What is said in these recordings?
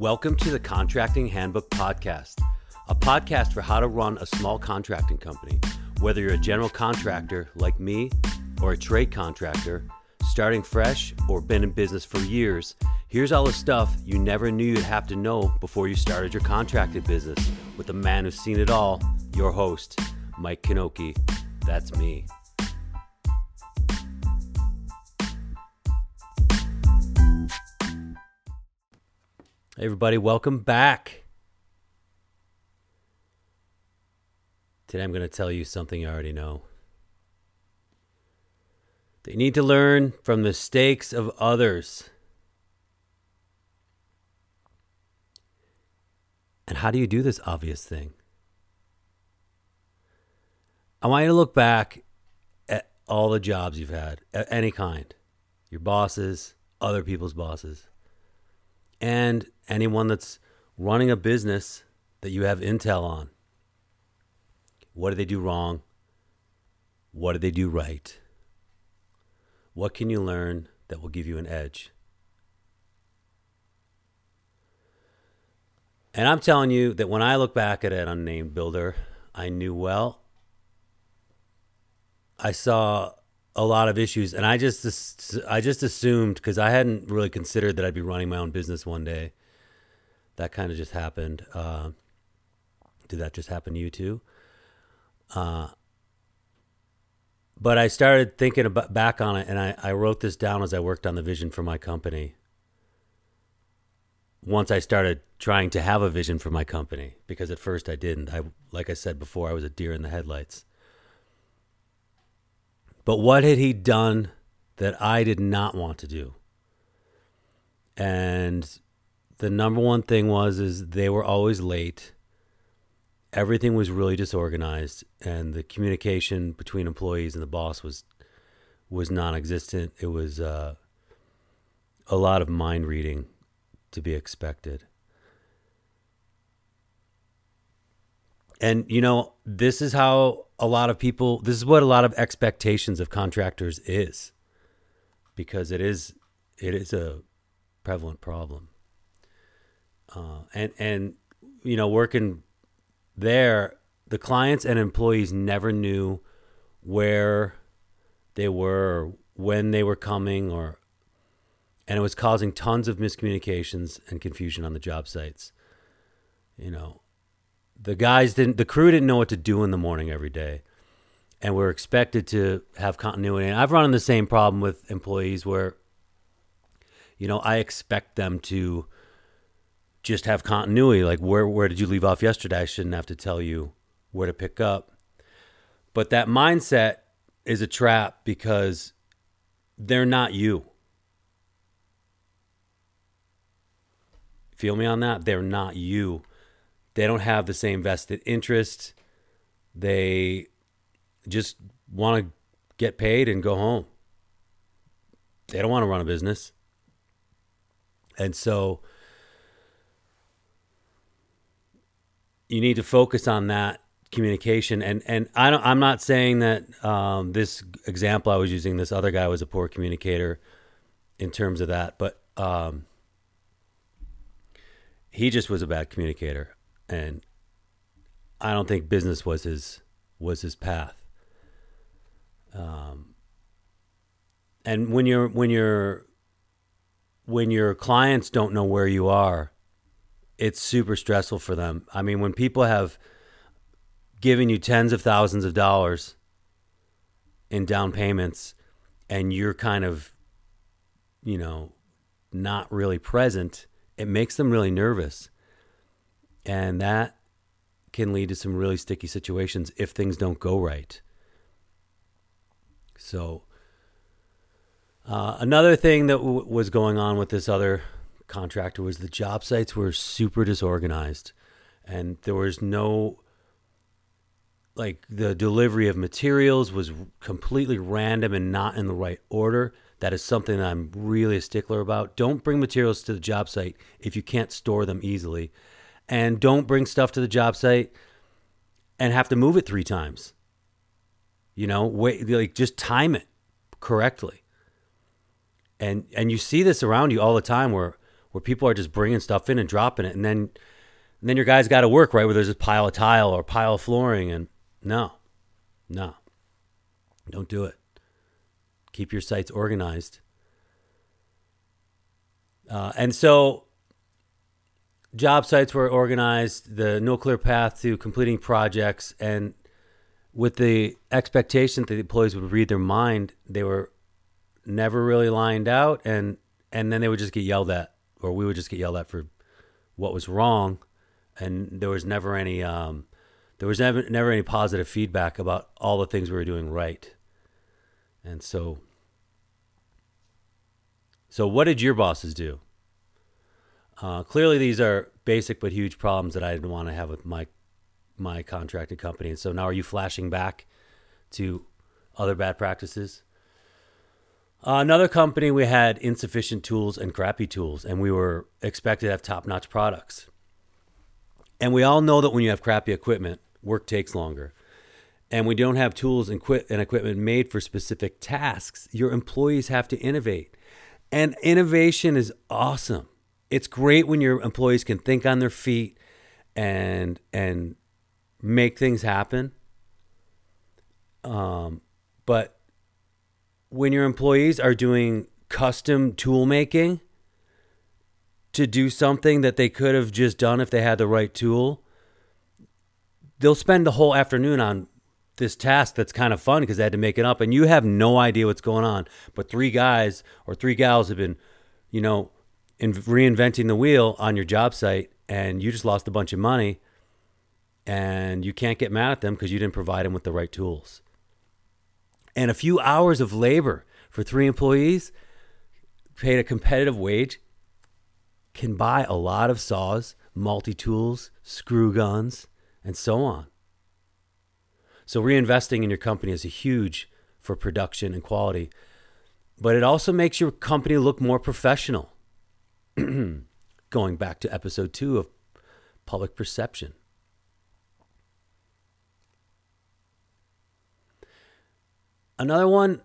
Welcome to the Contracting Handbook Podcast, a podcast for how to run a small contracting company. Whether you're a general contractor like me or a trade contractor, starting fresh or been in business for years, here's all the stuff you never knew you'd have to know before you started your contracting business with the man who's seen it all, your host, Mike Knoche. That's me. Hey everybody, welcome back. Today I'm going to tell you something you already know. They need to learn from the mistakes of others. And how do you do this obvious thing? I want you to look back at all the jobs you've had, any kind your bosses, other people's bosses, and anyone that's running a business that you have intel on. What did they do wrong? What did they do right? What can you learn that will give you an edge? And I'm telling you that when I look back at an unnamed builder, I knew well. I saw a lot of issues, and I just I just assumed because I hadn't really considered that I'd be running my own business one day. That kind of just happened. Uh, did that just happen to you too? Uh, but I started thinking about back on it, and I, I wrote this down as I worked on the vision for my company. Once I started trying to have a vision for my company, because at first I didn't. I, like I said before, I was a deer in the headlights. But what had he done that I did not want to do? And the number one thing was is they were always late. Everything was really disorganized and the communication between employees and the boss was was non-existent. It was uh, a lot of mind reading to be expected. And you know, this is how a lot of people this is what a lot of expectations of contractors is because it is it is a prevalent problem. Uh, and and you know, working there, the clients and employees never knew where they were or when they were coming or and it was causing tons of miscommunications and confusion on the job sites. You know, the guys didn't the crew didn't know what to do in the morning every day. And we're expected to have continuity. And i've run into the same problem with employees where you know i expect them to just have continuity. Like where where did you leave off yesterday? I shouldn't have to tell you where to pick up. But that mindset is a trap because they're not you. Feel me on that? They're not you they don't have the same vested interest. They just want to get paid and go home. They don't want to run a business. And so you need to focus on that communication and and I don't I'm not saying that um, this example I was using this other guy was a poor communicator in terms of that but um, he just was a bad communicator and I don't think business was his was his path. Um, and when you're when you're when your clients don't know where you are, it's super stressful for them. I mean, when people have given you tens of thousands of dollars in down payments and you're kind of you know not really present, it makes them really nervous and that can lead to some really sticky situations if things don't go right. So, uh, another thing that w- was going on with this other contractor was the job sites were super disorganized, and there was no like the delivery of materials was completely random and not in the right order. That is something that I'm really a stickler about. Don't bring materials to the job site if you can't store them easily and don't bring stuff to the job site and have to move it three times. You know, wait, like just time it correctly. And and you see this around you all the time where where people are just bringing stuff in and dropping it, and then and then your guys got to work right where there's a pile of tile or pile of flooring, and no, no, don't do it. Keep your sites organized. Uh, and so job sites were organized, the no clear path to completing projects, and with the expectation that the employees would read their mind, they were never really lined out, and and then they would just get yelled at, or we would just get yelled at for what was wrong, and there was never any um, there was never never any positive feedback about all the things we were doing right, and so so what did your bosses do? Uh, clearly, these are basic but huge problems that I didn't want to have with my my contracted company. And so now, are you flashing back to other bad practices? Uh, another company, we had insufficient tools and crappy tools, and we were expected to have top notch products. And we all know that when you have crappy equipment, work takes longer. And we don't have tools and, and equipment made for specific tasks. Your employees have to innovate. And innovation is awesome it's great when your employees can think on their feet and and make things happen. Um, but when your employees are doing custom tool making to do something that they could have just done if they had the right tool, they'll spend the whole afternoon on this task that's kind of fun because they had to make it up and you have no idea what's going on. But three guys or three gals have been, you know, in reinventing the wheel on your job site and you just lost a bunch of money and you can't get mad at them because you didn't provide them with the right tools. And a few hours of labor for three employees paid a competitive wage can buy a lot of saws, multi tools, screw guns, and so on. So, reinvesting in your company is a huge for production and quality, but it also makes your company look more professional. going back to episode two of public perception. Another one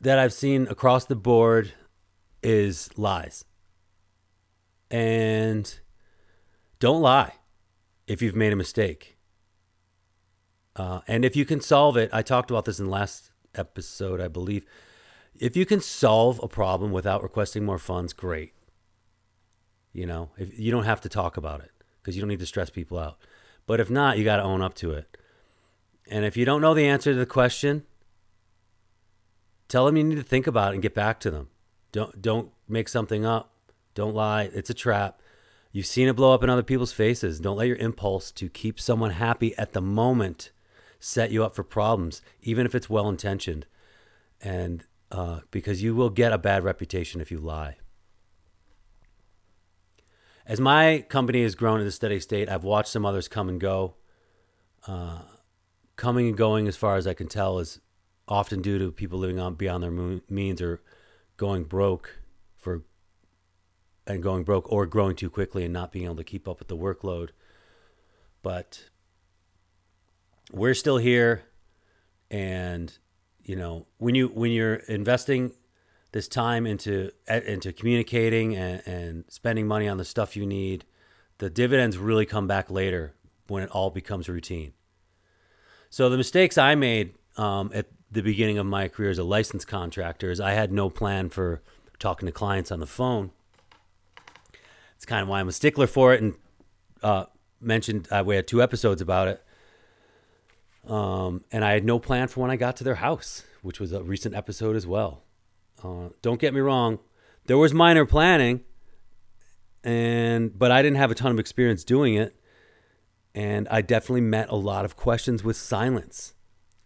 that I've seen across the board is lies. And don't lie if you've made a mistake. Uh, and if you can solve it, I talked about this in the last episode, I believe. If you can solve a problem without requesting more funds, great. You know, if you don't have to talk about it because you don't need to stress people out. But if not, you got to own up to it. And if you don't know the answer to the question, tell them you need to think about it and get back to them. Don't don't make something up. Don't lie. It's a trap. You've seen it blow up in other people's faces. Don't let your impulse to keep someone happy at the moment set you up for problems, even if it's well intentioned. And uh, because you will get a bad reputation if you lie as my company has grown in a steady state, I've watched some others come and go. Uh, coming and going, as far as I can tell, is often due to people living on beyond their means or going broke for and going broke or growing too quickly and not being able to keep up with the workload. But we're still here, and you know when you when you're investing this time into into communicating and, and spending money on the stuff you need, the dividends really come back later when it all becomes routine. So the mistakes I made um, at the beginning of my career as a licensed contractor is I had no plan for talking to clients on the phone. It's kind of why I'm a stickler for it, and uh, mentioned uh, we had two episodes about it. Um, and I had no plan for when I got to their house, which was a recent episode as well. Uh, don't get me wrong, there was minor planning, and but I didn't have a ton of experience doing it, and I definitely met a lot of questions with silence,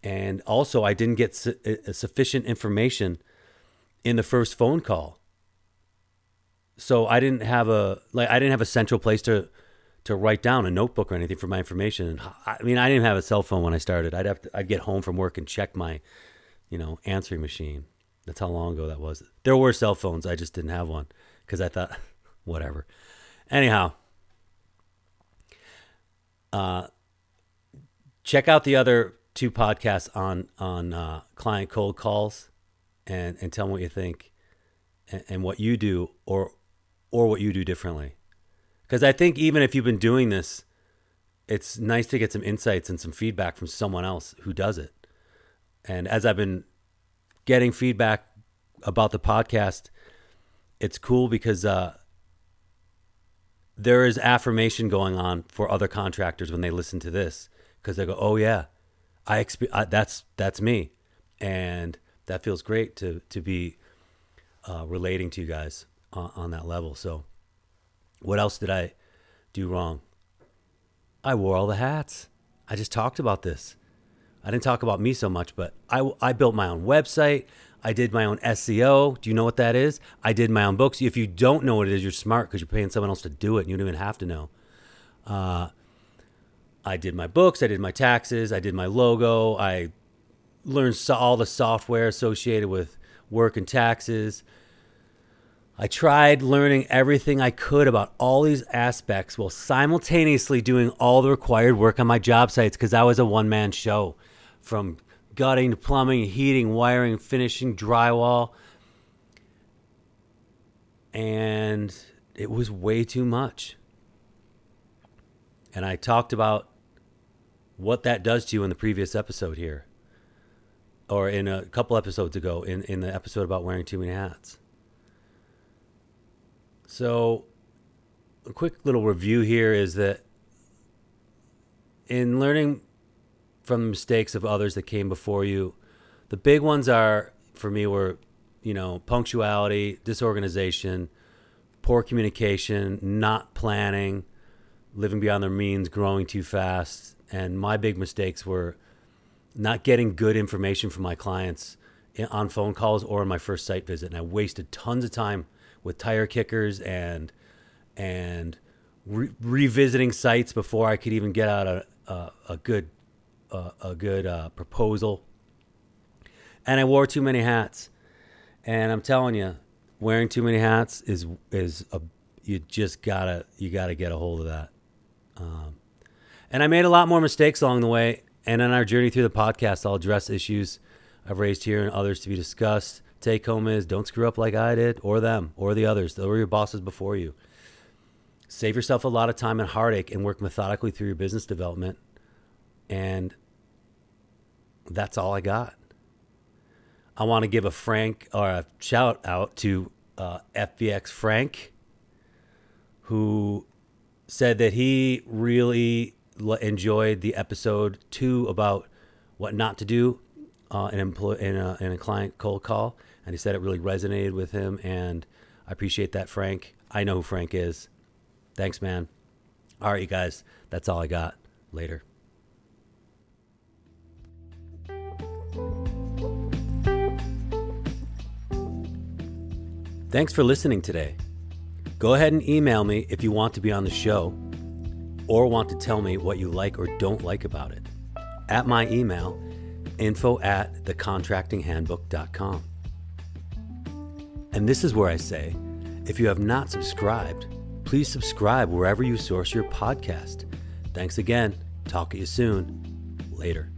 and also I didn't get su- uh, sufficient information in the first phone call. So I didn't have a like I didn't have a central place to to write down a notebook or anything for my information. I mean, I didn't have a cell phone when I started. I'd have to, I'd get home from work and check my, you know, answering machine. That's how long ago that was. There were cell phones. I just didn't have one because I thought, whatever. Anyhow, uh, check out the other two podcasts on on uh, client cold calls, and and tell me what you think, and, and what you do, or or what you do differently. Because I think even if you've been doing this, it's nice to get some insights and some feedback from someone else who does it. And as I've been getting feedback about the podcast, it's cool because uh, there is affirmation going on for other contractors when they listen to this because they go, "Oh yeah, I, exp- I that's that's me," and that feels great to to be uh, relating to you guys on, on that level. So, what else did I do wrong? I wore all the hats. I just talked about this. I didn't talk about me so much, but I, I built my own website. I did my own SEO. Do you know what that is? I did my own books. If you don't know what it is, you're smart because you're paying someone else to do it and you don't even have to know. Uh, I did my books. I did my taxes. I did my logo. I learned all the software associated with work and taxes. I tried learning everything I could about all these aspects while simultaneously doing all the required work on my job sites because I was a one man show from gutting to plumbing, heating, wiring, finishing, drywall. And it was way too much. And I talked about what that does to you in the previous episode here, or in a couple episodes ago, in, in the episode about wearing too many hats. So, a quick little review here is that in learning from the mistakes of others that came before you, the big ones are for me were, you know, punctuality, disorganization, poor communication, not planning, living beyond their means, growing too fast, and my big mistakes were not getting good information from my clients eh, on phone calls or in my first site visit, and I wasted tons of time with tire kickers and and re- revisiting sites before I could even get out a a, a good uh, a good uh, proposal. And I wore too many hats, and I'm telling you, wearing too many hats is is a you just gotta you gotta get a hold of that. Um, and I made a lot more mistakes along the way. And on our journey through the podcast, I'll address issues I've raised here and others to be discussed take home is don't screw up like I did, or them, or the others, or your bosses before you. Save yourself a lot of time and heartache and work methodically through your business development. And that's all I got. I want to give a frank or a shout out to uh, FBX Frank, who said that he really enjoyed the episode two about what not to do uh, in, in, a, in a client cold call and he said it really resonated with him. And I appreciate that, Frank. I know who Frank is. Thanks, man. All right, you guys, that's all I got. Later. Thanks for listening today. Go ahead and email me if you want to be on the show or want to tell me what you like or don't like about it. At my email, info at thecontractinghandbook.com. And this is where I say if you have not subscribed, please subscribe wherever you source your podcast. Thanks again. Talk to you soon. Later.